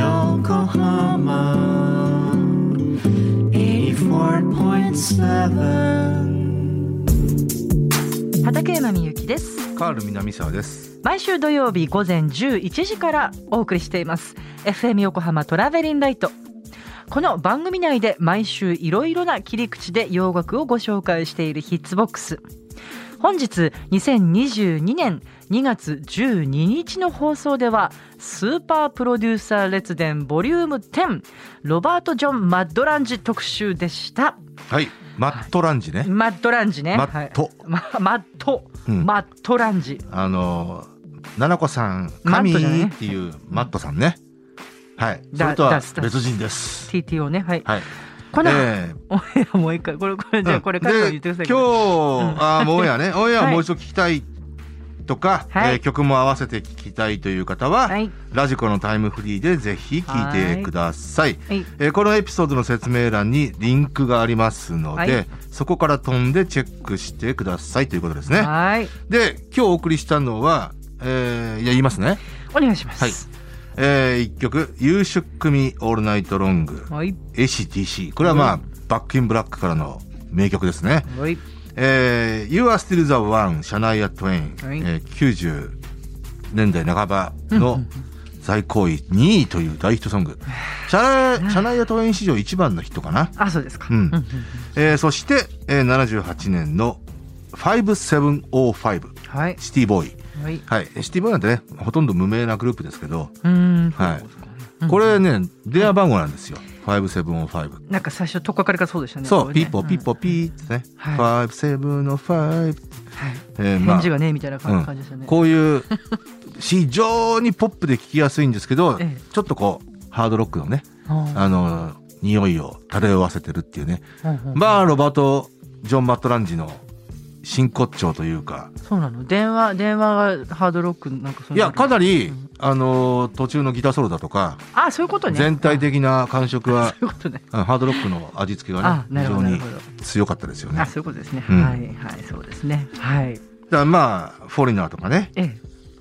Yokohama. 84.7畠山みゆきです。カール南沢です。毎週土曜日午前11時からお送りしています。FM 横浜トラベリンライトこの番組内で毎週いろいろな切り口で洋楽をご紹介しているヒッツボックス本日2022年2月12日の放送ではスーパープロデューサー列伝ボリューム10ロバート・ジョン・マッドランジ特集でした。はい、マットランジね。マッドランジね。マット。はい。まマット、うん。マットランジ。あのー、ななこさん、神っていうマットさんね。はい、そだれとは別人です。TTO ね。はい。はい。この、え。オンエアもう一回これこれえじゃあこれからで言ってください。今日、あーもうオンエアね、オンエアはい。もう一度聞きたいとか、はい。えー曲も合わせて聞きたいという方は、はい。ラジコのタイムフリーでぜひ聞いてください。はい。えーこのエピソードの説明欄にリンクがありますので、はい。そこから飛んでチェックしてくださいということですね。はい。で今日お送りしたのは、えー、いや言いますね。お願いします。はいえー、1曲「You Shook Me All Night Long はい」 AC/DC これはまあ、 Back in Black からの名曲ですね。はい。えー、 You're Still the One シャナイア・トゥエイン、はい。えー、90年代半ばの最高位2位という大ヒットソング。シャナイシャナイア・トゥエイン史上一番のヒットかな。あそうですか。うん。うんえー、そして、えー、78年の5705はい。シティボーイ。はい。はい。シティボーイなんてね、ほとんど無名なグループですけど、はい。これね、電話番号なんですよ。5705。なんか最初とっかかりがそうでしたね。そう、ね。ピーポーピーポーピーってね。は5705。はい。えーまあ。返事がねみたいなうん。感じですよね。こういう非常にポップで聴きやすいんですけど、ええ。ちょっとこう、ハードロックのね、ああの、匂いを漂わせてるっていうね。ーまあ、ロバート・ジョン・マットランジの真骨頂というか、そうなの？電話電話がハードロックなんかいや、かなり、うんあの、途中のギターソロだとか、あそういうことね。全体的な感触はあ、そういうことね。うんハードロックの味付けがあね、非常に強かったですよね。あそういうことですね、うん。はいはいそうですね。はい。らまあ、フォリナーとかね、ええ。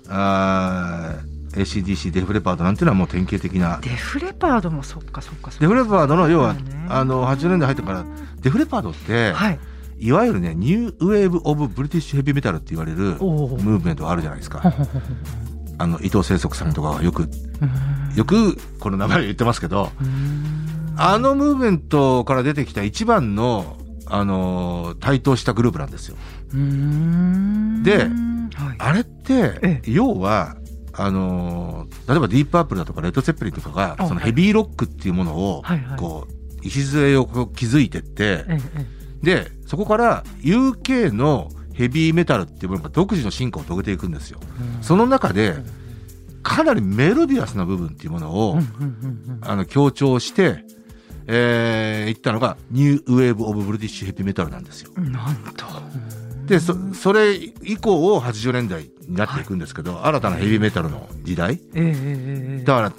あー ACDC、デフレパードなんていうのはもう典型的な。デフレパードもそっかそっかそっか。デフレパードの要はね、あの、80年代入ってから、デフレパードって、はいいわゆるね、 New Wave of British Heavy Metal って言われるムーブメントがあるじゃないですか。あの、伊藤政則さんとかがよく、うん。よくこの名前を言ってますけど、あのムーブメントから出てきた一番の、あの、台頭したグループなんですよ。ではい。あれってえ、要は、あの、例えばディープ・パープルだとかレッド・ツェッペリンとかが、あそのヘビーロックっていうものをこう、礎を築いてって、ええで、そこから UK のヘビーメタルっていうものが独自の進化を遂げていくんですよ。その中で、かなりメロディアスな部分っていうものを、あの強調して、えー、いったのが New Wave of British Heavy Metal なんですよ。うんなんと。でそそれ以降を80年代になっていくんですけど、新たなヘビーメタルの時代。ええええええ。だから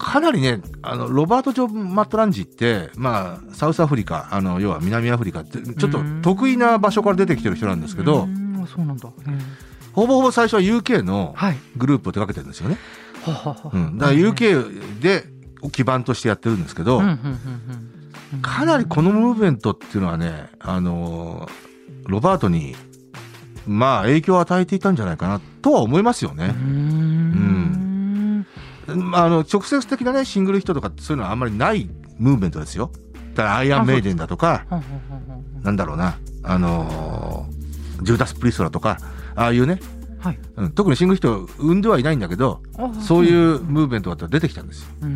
かなりねあのロバート・ジョン・マットランジって、まあ、サウスアフリカあの要は南アフリカってちょっと得意な場所から出てきてる人なんですけど、うそうなんだ。ええほぼほぼ最初は UK のはい。グループを手掛けてるんですよね。ははは。うん、だから UK で基盤としてやってるんですけど、うんうんうんうんかなりこのムーブメントっていうのはね、あのーロバートに、まあ影響を与えていたんじゃないかなとは思いますようね。ん。まああの、直接的なね、シングルヒットとかそういうのはあんまりないムーブメントですよ。だからアイアンメイデンだとか、なんだろうな、あのージューダス・プリストラとか、ああいうね、はい。うん、特にシングルヒットを生んではいないんだけど、あそういうムーブメントが出てきたんですよ。う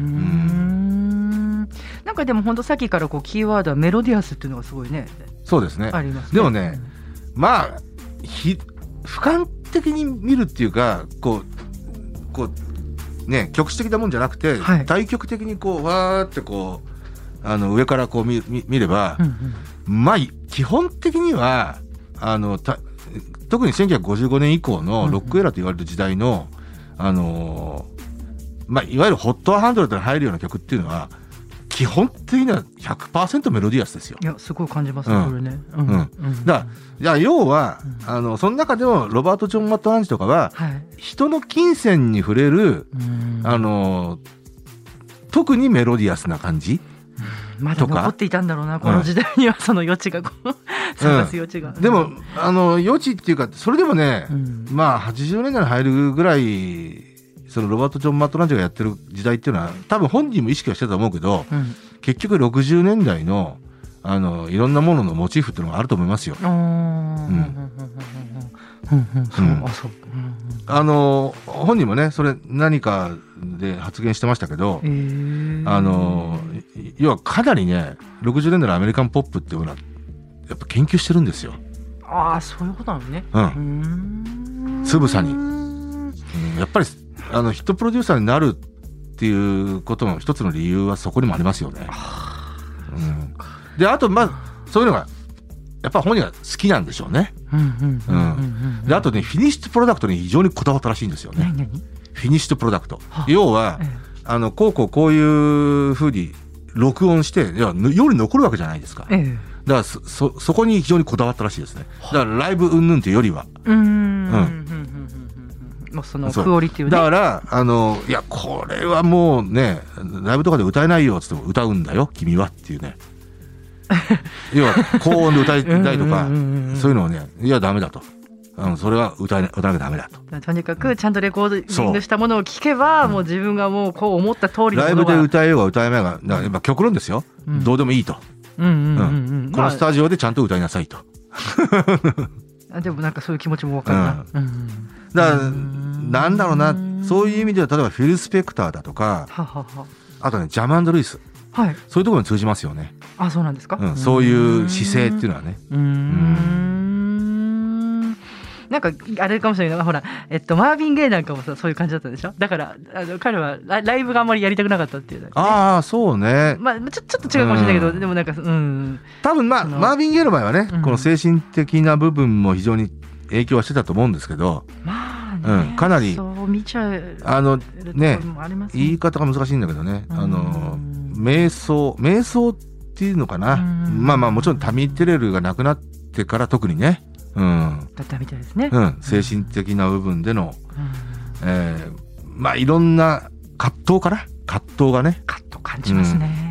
なんかでも本当さっきからこうキーワードはメロディアスっていうのがすごいね。そうですね。ありますね。でもね、まあ、ひ、俯瞰的に見るっていうか、こう、こう、ね局地的なもんじゃなくて、はい。対極的にこうわーってこうあの上からこう見見見れば、うんうん。まあ基本的にはあのた特に1955年以降のロックエラーと言われる時代の、あのーまあいわゆるホットハンドルに入るような曲っていうのは基本的には100%メロディアスですよ。いやすごい感じますね、うん。これね。うん。うん。だから要は、あのその中でもロバート・ジョン・マット・ランジとかははい。人の金銭に触れる、うん。あの特にメロディアスな感じ、まだ残っていたんだろうなこの時代にはその余地がこう探す余地が。でもあの余地っていうかそれでもね、うん。まあ80年代に入るぐらいそのロバート・ジョン・マット・ランジがやってる時代っていうのは多分本人も意識はしてたと思うけどうん。結局60年代のあのいろんなもののモチーフっていうのがあると思いますよ。あの本人もねそれ何かで発言してましたけど、うんへー。あの要はかなりね60年代のアメリカンポップっていうのはやっぱ研究してるんですよ。ああそういうことなのね。うん。つぶさに。うんうん。やっぱりあのヒットプロデューサーになるっていうことの一つの理由はそこにもありますよね。うん、であとまあそういうのがやっぱ本人が好きなんでしょうね。うんうんうんうんうんであとねフィニッシュプロダクトに非常にこだわったらしいんですよね。フィニッシュプロダクトは。要はえあのこうこうこういうふうに録音していやぬ世に残るわけじゃないですか。ええだからそそそこに非常にこだわったらしいですね。だからライブ云々というよりは。えうーんうんうんうんうんうんもうそのクオリティをねだから、あの、いや、これはもうね、ライブとかで歌えないよっつっても歌うんだよ、君はっていうね。要は、高音で歌いたいとかうんうんうんうん、そういうのをね、いや、ダメだと。あのそれは歌えな歌わなきゃダメだと。とにかくちゃんとレコーディングしたものを聞けばもう自分がもうこう思った通りのライブで歌えようが歌えまいが、だからやっぱ極論ですよ。うんどうでもいいと。うんうんうんうんこのスタジオでちゃんと歌いなさいと。あでもなんかそういう気持ちもわかるな、うんだから、うんなんだろうな、そういう意味では、例えばフィル・スペクターだとか、ははは。あとね、ジャムルイス。はい。そういうところに通じますよね。あそうなんですか、うん、そういう姿勢っていうのはね。うーん。なんかあれかもしれない。なほら、えっと、マーヴィン・ゲイなんかもさそういう感じだったでしょ？だからあの彼はラライブがあんまりやりたくなかったっていうねああ、そうね。まあちょちょっと違うかもしれないけど、うん。でもなんかうん。多分まあ、マーヴィン・ゲイの場合はね、うん。この精神的な部分も非常に影響はしてたと思うんですけど、まあね、うん。かなりそう見ちゃうあの、ねところもあります言い方が難しいんだけどね、うん。あの、瞑想、瞑想っていうのかな。うん。まあまあもちろんタミテレルがなくなってから特にね、うん、だったみたいですね、うん、精神的な部分での、うん。えーまあいろんな葛藤かな葛藤がね、カッと感じますね、うん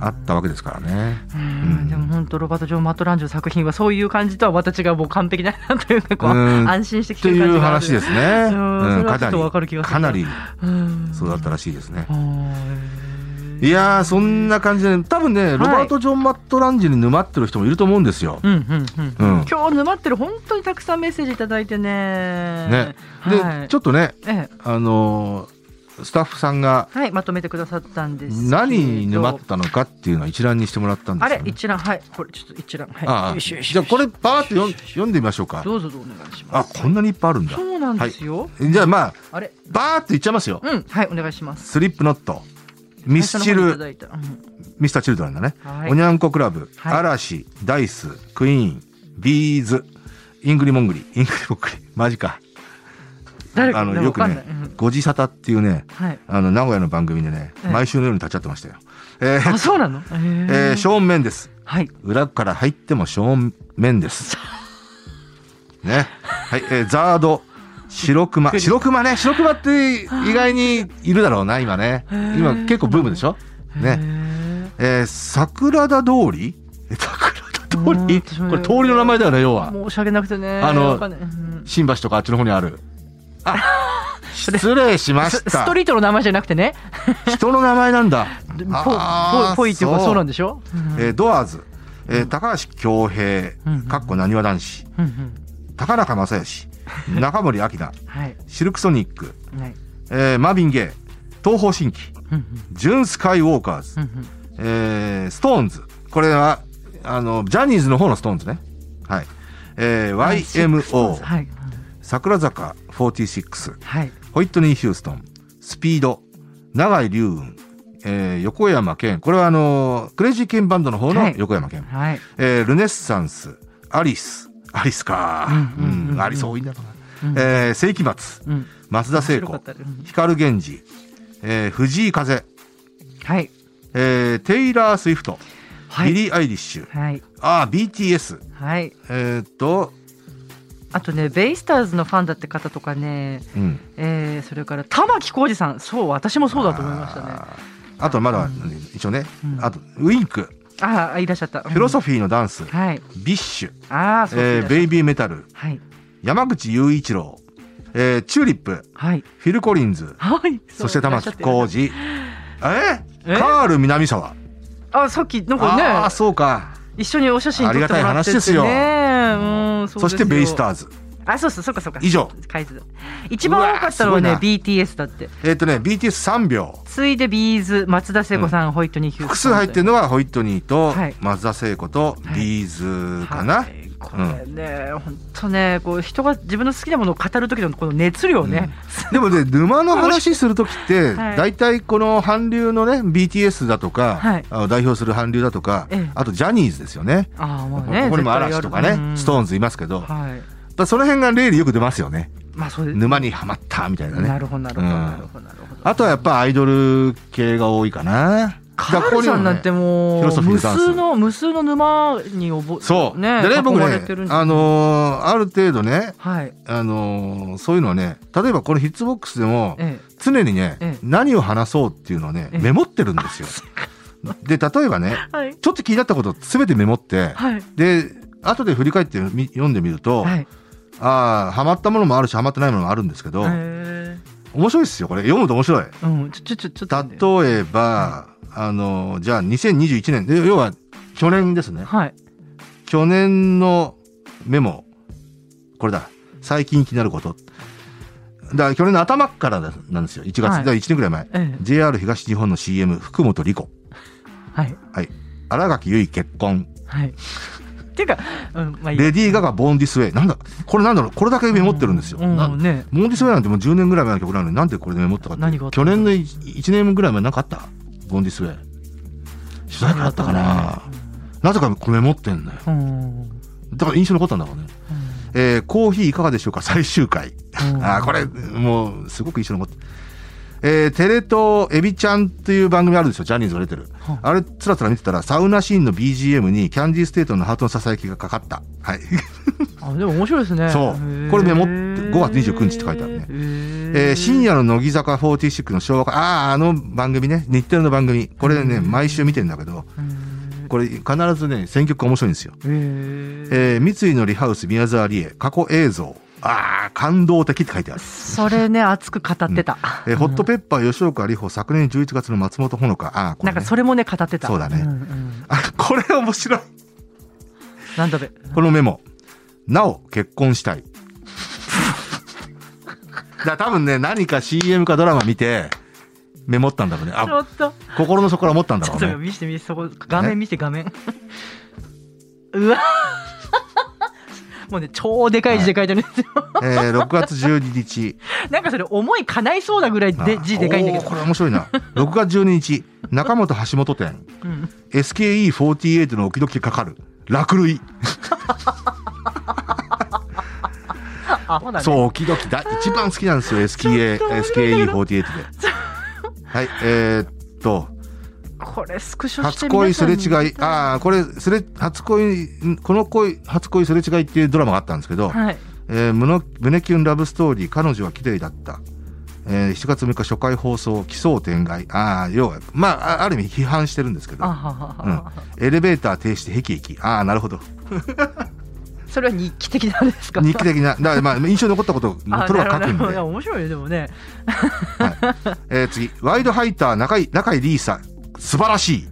あったわけですからね。うん。うん。でも本当ロバート・ジョン・マット・ランジュの作品はそういう感じとはまた違うもう完璧だなというかこう、うん。安心して聞っていうける感じがある話ですね。うん。かなりうん。そうだったらしいですね。はい。やーそんな感じで多分ねロバート・ジョン・マット・ランジに沼ってる人もいると思うんですよ。今日沼ってる本当にたくさんメッセージいただいてね。ね。で、はい、ちょっとねええ。あのースタッフさんがはいまとめてくださったんです何に沼ったのかっていうのを一覧にしてもらったんですね。れ一覧はい。これちょっと一覧。はい。じゃあこれバーッと読ん読んでみましょうか。どうぞどうお願いしあます。こんなにいっぱいあるんだ。そうなんですよ、じゃあまああれ。バーッといっちゃいますよ。うん。はいお願いします。スリップノット、ミスチル、うん。ミスターチルドレンだね。はい。おにゃんこクラブ、はい。嵐、ダイス、クイーン、ビーズ、イングリモングリ、イングリモングリ、マジか。あの、よくねうん、ゴジサタっていうね、はいあの、名古屋の番組でね、ええ毎週のように立ち会ってましたよ。えーあそうなの？えーえーショーン・メンデス。はい裏から入ってもショーン・メンデス。ね。はい、えーザード、白熊。白熊ね、白熊って意外にいるだろうな、今ね。今結構ブームでしょ？ね。えー桜田通り？え桜田通り？これ通りの名前だよね、要は。申し訳なくてねあの新橋とかあっちの方にある。あ、失礼しました。ススト。リートの名前じゃなくてね。人の名前なんだ。ぽいっていうかそう。なんでしょ？えードアーズ、えー高橋恭平。うん、かっこなにわ男子、うんうん。高中正義、中森明菜、はい。シルクソニック、はい。えーマービン・ゲイ、東方神起、うんジュン・スカイ・ウォーカーズ。う、んえーストーンズ。これは、あの、ジャニーズの方のストーンズね。はい。えーうん YMO、はい桜坂46、はい。ホイットニー・ヒューストン、スピード、永井龍雲、えー横山健、これはあのークレイジーケンバンドの方のはい。横山健、はい。えールネッサンス、アリス、アリスか、うんうんうんうん。アリス多いんだろうな、うん。えー世紀末、うん。松田聖子。うん光源氏、えー藤井風、はい。えーテイラー・スウィフト、はい。ビリー・アイリッシュ、はい。あー BTS、はい。えーっと、あとね、ベイスターズのファンだって方とかね、うん、えー、それから玉置浩二さん、そう、私もそうだと思いましたね。あとまだ、うん一応ね、うんあとウインク、ああ、いらっしゃった。フィロソフフィーのダンス、ィー。はい。 BiSH、ああ、そうえーベイビーメタル、はい。山口祐一郎、えーチューリップ、はい。フィル・コリンズ、はい。そして玉置浩二、ええカール南沢。あ、さっき、なんかああ、ね、そうか。一緒にお写真撮ってもらってて、ね。ありがたい話ですようん、そすよそしてベイスターズ。あ、そうそう、そうか、そうか。以上。一番多かったのはね BTS だって。えっ、とね、BTS3 秒。ついでビーズ、松田聖子さん、ホイットニー・ヒュー複数入ってるのはホイットニーとはい松田聖子とはいビーズかな。はいこれね、本当ね、こう人が自分の好きなものを語る時のこの熱量ね。でもね、沼の話するときって、はい大体この韓流のね、BTS だとか、はい代表する韓流だとか、ええあとジャニーズですよね。ああ、もうね。ここにも嵐とかね、ストーンズ。ズいますけど、はい。その辺が例でよく出ますよね。まあ、そ。沼にはまったみたいなね。なるほど、なるほど、なるほど。あとはやっぱアイドル系が多いかな。カールさんなんてもう、フィロソフィー無数の、無数の沼におぼ、そう。ね、でね、僕ねあのーある程度ね、はい。あのーそういうのはね、例えばこのヒッツボックスでも、ええ。常にね、ええ何を話そうっていうのをね、ええメモってるんですよ。で、例えばね、はい。ちょっと気になったことを全てメモって、はい。で、後で振り返ってみ読んでみると、はい。ああ、ハマったものもあるし、ハマってないものもあるんですけど、へ面白いですよ、これ。読むと面白い。えうん、ちょ、ちょ、ちょ、ちょっとね。例えば、あのーじゃあ2021年、で要は去年ですね。はい。去年のメモ、これだ。最近気になること。だから去年の頭からなんですよ。1月、はいだから1年ぐらい前。ええ。JR 東日本の CM、福本莉子。はい。新垣結衣結婚。はい。っていうか、うん、まあいいやレディー・ガガ、ボーン・ディス・ウェイ。なんだ、これなんだろう、これだけメモってるんですよ。うんなうんね。ボーン・ディス・ウェイなんてもう10年ぐらい前の曲なのになんでこれでメモったかって。去年の 1, 年ぐらい前なんかあった？ボーン・ディス・ウェイ。取材会あったかななぜかこれメモってんだよ。だから印象に残ったんだろうね。えーコーヒーいかがでしょうか？最終回。うん あーこれ、もう、すごく印象に残って。えーテレ東エビちゃんっていう番組あるんですよ。ジャニーズが出てる。はあれ、つらつら見てたら、サウナシーンの BGM にキャンディーステートのハートのささやきがかかった。はい。あ、でも面白いですね。そうこれメモって5月29日って書いてあるねへえー深夜の乃木坂46の昭和か、ああ、あの番組ね、日テレの番組。これね、毎週見てんだけど、これ必ずね、選曲が面白いんですよ。えー三井のリハウス宮沢りえ、過去映像。ああ、感動的って書いてある。それね、熱く語ってた。えーホットペッパー吉岡里帆、昨年11月の松本穂香。ああ、これ、ね。なんかそれもね、語ってた。そうだねんんあ、これ面白い。なんだべ。このメモ。なお、結婚したい。だ多分ね、何か CM かドラマ見て、メモったんだろうね。ちあ、ょっと、心の底から思ったんだちょっとろうね。見せて見せて、そこ、画面見せて、画面。うわもうね、超でかい字で書いてあるんですよ。えー、6月12日。なんかそれ、思い叶いそうなぐらいであ字でかいんだけど。これ面白いな。6月12日、中本橋本店。うん SKE48 の時かかる。落類。ね。そう、置き時だ。一番好きなんですよ、SKA ちょっと面白いな SKE48 で。はい、えーっと、これ、スクショして初恋すれ違い。あああ、これ、すれ、初恋、んこの恋、初恋すれ違いっていうドラマがあったんですけど、はい。えー、胸胸キュンラブストーリー、彼女は綺麗だった。えー、7月6日初回放送、奇想天外。ああ、要は、まあ、あある意味批判してるんですけどあ、ははは。エレベーター停止で辟易。ああ、なるほど。それは日記的なんですか？日記的な、だからまあ、印象に残ったことを あプロは書くんで。面白いね、でもね。えー次、ワイドハイター中井、中井リーサ、素晴らしい。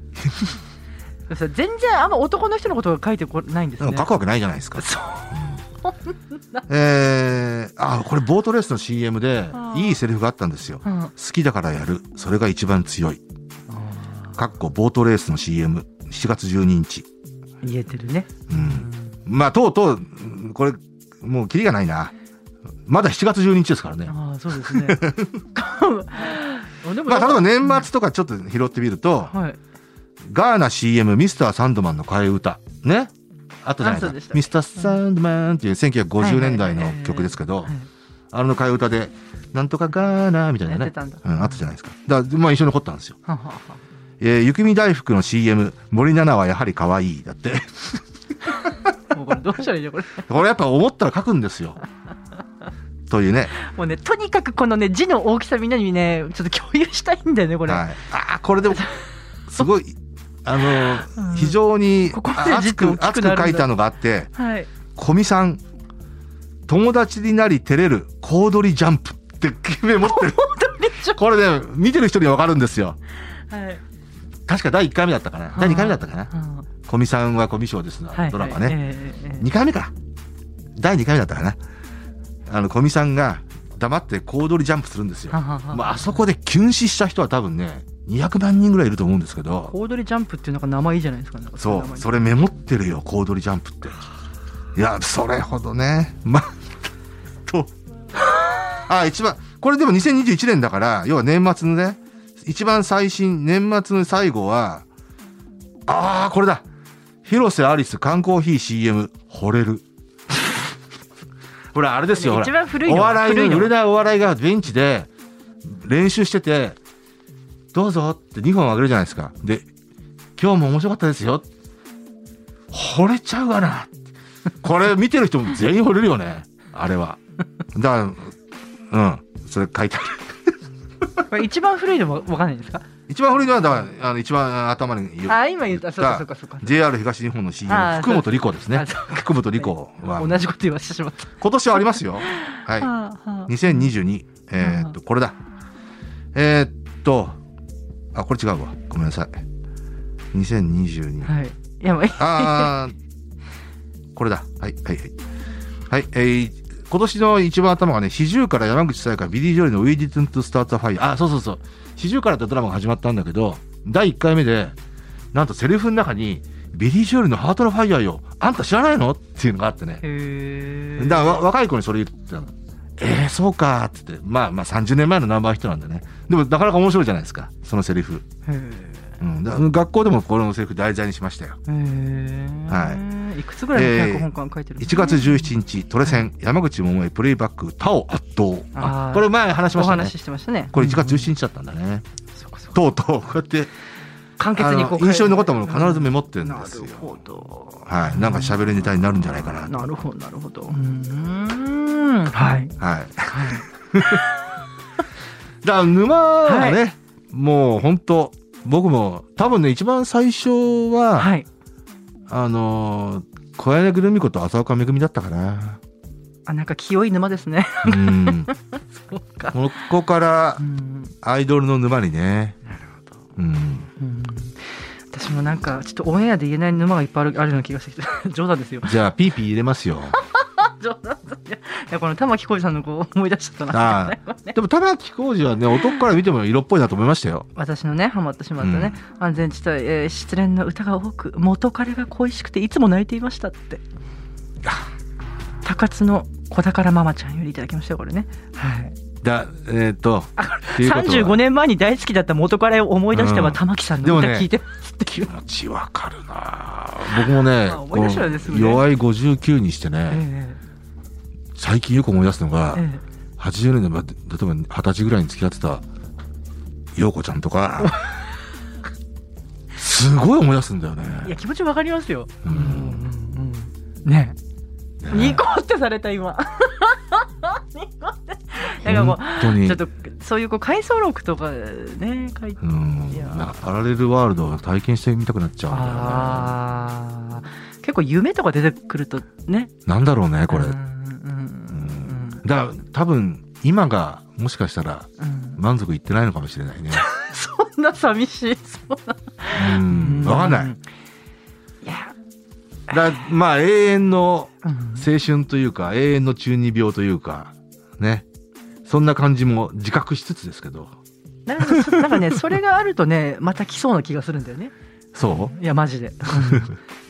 全然あんま男の人のことが書いてこないんですね。書くわけないじゃないですか。そう。えー、あ、これボートレースの CM でいいセリフがあったんですよ。うん好きだからやる。それが一番強い。かっこボートレースの CM。7月12日。言えてるね。うん。まあ、とうとう、うんこれ、もうキリがないな。まだ7月12日ですからね。ああ、そうですね。まあ、例えば年末とかちょっと拾ってみると、はいガーナ CM ミスターサンドマンの替え歌。ね？あとじゃないですか。ミスターサンドマンっていう1950年代の曲ですけど、はいあの替え歌で、なんとかガーナみたいなねうん、あったじゃないですか。だまあ一緒に残ったんですよ。はははえー、雪見大福の CM、森七菜はやはり可愛い。だって。もうこれどうしたらいいのこれこれやっぱ思ったら書くんですよ。というね。もうねとにかくこのね字の大きさみんなにねちょっと共有したいんだよねこれ、はい。ああ、これでも、すごい、あの、うん非常に熱く、熱く書いたのがあって、はい古見さん、友達になり照れる小躍りジャンプってメモってる。これね、見てる人にはわかるんですよ。はい確か第1回目だったかな。第2回目だったかな。うん古見さんは古見賞ですの、はいドラマね。はいええええ2回目か。第2回目だったかな。あの、古見さんが黙って小躍りジャンプするんですよ。はははまあ、あそこでキュン死した人は多分ね、200万人ぐらいいると思うんですけど、コードリジャンプっていうのが名前いいじゃないですかそう、それメモってるよ、小躍りジャンプって。いや、それほどね、ま、と、あ、一番、これでも2021年だから、要は年末のね、一番最新、年末の最後は、ああ、これだ。広瀬アリス缶コーヒー CM、惚れる。ほら、あれですよ、一。番古いのお笑いの売れないお笑いがベンチで練習してて、どうぞって2本あげるじゃないですか。で、今日も面白かったですよ。惚れちゃうわな。これ見てる人も全員惚れるよね。あれは。だから、うん。それ書いてある。これ一番古いのもわかんないですか？一番古いのは、だから、あの一番頭に言う。あ今言ったそうかそうかそうか JR 東日本の CM あー、福本莉子ですねあそう。福本莉子は、同じこと言わせてしまった今年はありますよ。はい。はあはあ2022。えーっと、これだ。えーっと、あ、これ違うわ。ごめんなさい。2022。はいいやもうあー、これだ。はい、はい、はい。はい、えー、今年の一番頭がね、シジュウカラ山口紗弥加、ビリー・ジョエルの We Didn't Start the Fire。あ、そうそうそう。シジュウカラってドラマが始まったんだけど、第1回目で、なんとセリフの中に、ビリー・ジョエルのハートにファイアよ。あんた知らないの？っていうのがあってね。だからわ若い子にそれ言ってたの。えー、そうかっつって。まあまあ30年前のナンバーヒットなんでね。でもなかなか面白いじゃないですか。そのセリフ。うん。だ学校でもこのセリフ題材にしましたよ。はいくつぐらいの脚本家書いてるんです1か月17日、トレセン、山口百恵プレイバック、他を圧倒。あこれ前話しましたね。お話。ししてましたね。これ1月うん17日だったんだね。そうかそうか。とうとう、こうやって、簡潔にこう印象に残ったものを必ずメモってるんなですよ。るほど。はい。なんか喋るネタになるんじゃないかなと。なるほどなるほど。うーん。はい。はい。だから沼はね、もう本当僕も多分ね、一番最初は、はいあのー小柳ルミ子と浅岡めぐみだったかな。あなんか清い沼ですねうん。そうかここからうんアイドルの沼にね。なるほどうん。うん私もなんかちょっとオンエアで言えない沼がいっぱいあるあるような気がしてきて 冗談ですよじゃあ、ピーピー入れますよ。冗 談いやこの玉置浩二さんのこう思い出しちゃったな。ああ。でも、玉置浩二はね、男から見ても色っぽいなと思いましたよ。私のねハマってしまったね、安全地帯、えー失恋の歌が多く元彼が恋しくていつも泣いていましたって。高津の小宝ママちゃんよりいただきましたよこれね。はい。だ、えーっと、っていうことは。35年前に大好きだった元彼を思い出してはうん。玉木さんの歌聞いてますって気持ちわかるな。僕もね ね。弱い59にしてね、え最近よく思い出すのが、ええ。80年代、まあ例えば二十歳ぐらいに付き合ってた、陽子ちゃんとか、すごい思い出すんだよね。えいや気持ちわかりますよ、うん。うんうんね。ニコってされた今。ニコって。なんかもう本当に。ちょっとそういうこう回想録とかね書いて。うん。なんかパラレルワールドを体験してみたくなっちゃうんだよね。あー。結構夢とか出てくるとね。なんだろうね、これ。うんだから多分、今がもしかしたらうん。満足いってないのかもしれないね。そんな寂しい。そうなう。ん。わかんない。いや、だまあ永遠のうん。青春というか、永遠の中二病というか、ね。そんな感じも自覚しつつですけど。なんかそなんかね それがあるとねまた来そうな気がするんだよね。そう？いやマジで。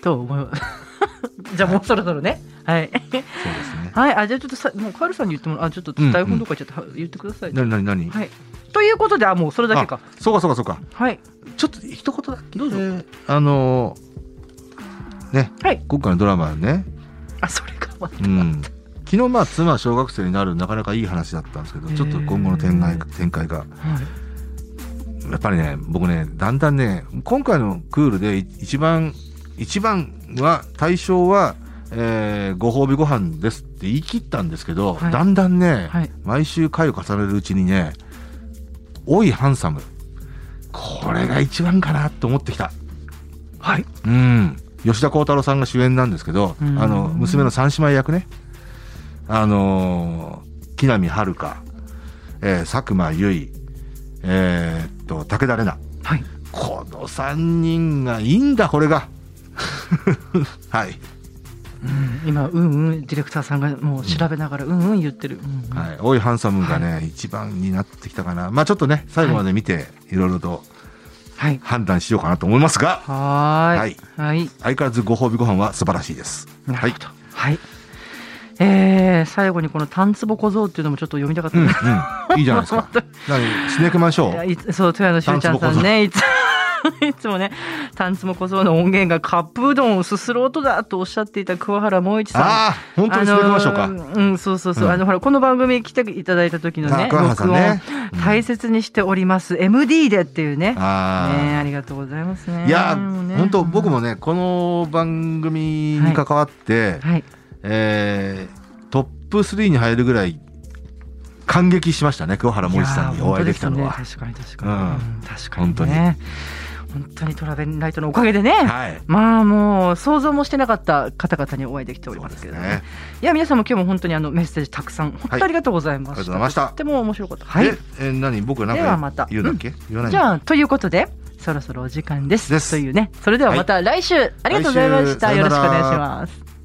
と思いますじゃあもうそろそろね。はい。そうですね。はいあじゃあちょっとさもうカールさんに言ってもらあちょっと台本どっかちゃった、言ってくださいなになになに？はい。ということであもうそれだけか。そうかそうかそうか。はい。ちょっと一言だけ。どうぞ。えーあのーね。はい。今回のドラマね。あそれかまた。うん。昨日まあ妻は小学生になるなかなかいい話だったんですけどちょっと今後の展開展開が。はいやっぱりね僕ねだんだんね今回のクールでい一番一番は対象は、えーご褒美ご飯ですって言い切ったんですけど、はい。だんだんね、はい。毎週回を重ねるうちにね「おいハンサム」これが一番かなと思ってきた。はい。うん。吉田鋼太郎さんが主演なんですけど、うん。あの娘の三姉妹役ね。あのー木南遥香、えー佐久間由衣えーっと武田玲奈。はい。この3人がいいんだこれが。はい、うん今うんうんディレクターさんがもう調べながらうん。うん言ってる、うんうん。はい、おいハンサムがね、一番になってきたかな。まあちょっとね最後まで見て、い、ろいろとはい。判断しようかなと思いますが。はーい。はい。はい。相変わらずご褒美ご飯は素晴らしいです。はいなるほど。はい、えー、最後にこの「タンツボ小僧」っていうのもちょっと読みたかったうん、なうん、いいじゃないですか。何スネー？クマンシそう豊野しゅうちゃんさんねいつ いつもねタンツボ小僧の音源がカップうどんをすする音だとおっしゃっていた桑原萌一さん。ああ本当にスネークマンショーか、あのーうん、そうそうそう、うん。あのほらこの番組来ていただいた時のね録音大切にしております、MD でっていうね。ああねありがとうございますね。いやもうね。本当僕もねこの番組に関わって、はい。えートップ3に入るぐらい感激しましたね桑原萌一さんにお会いできたのは、確かに確かに、うん。うん確かにね。本当にトラベルライトのおかげでね、はい。まあもう想像もしてなかった方々にお会いできておりますけれども、ね。ね。いや皆さんも今日も本当にあのメッセージたくさん本当にありがとうございました、ありがとうございました。とっても面白かった。はい。でえー何？僕なんか言うだっけ、言わない？じゃあということでそろそろお時間です。です。というね。それではまた来週、ありがとうございました。よろしくお願いします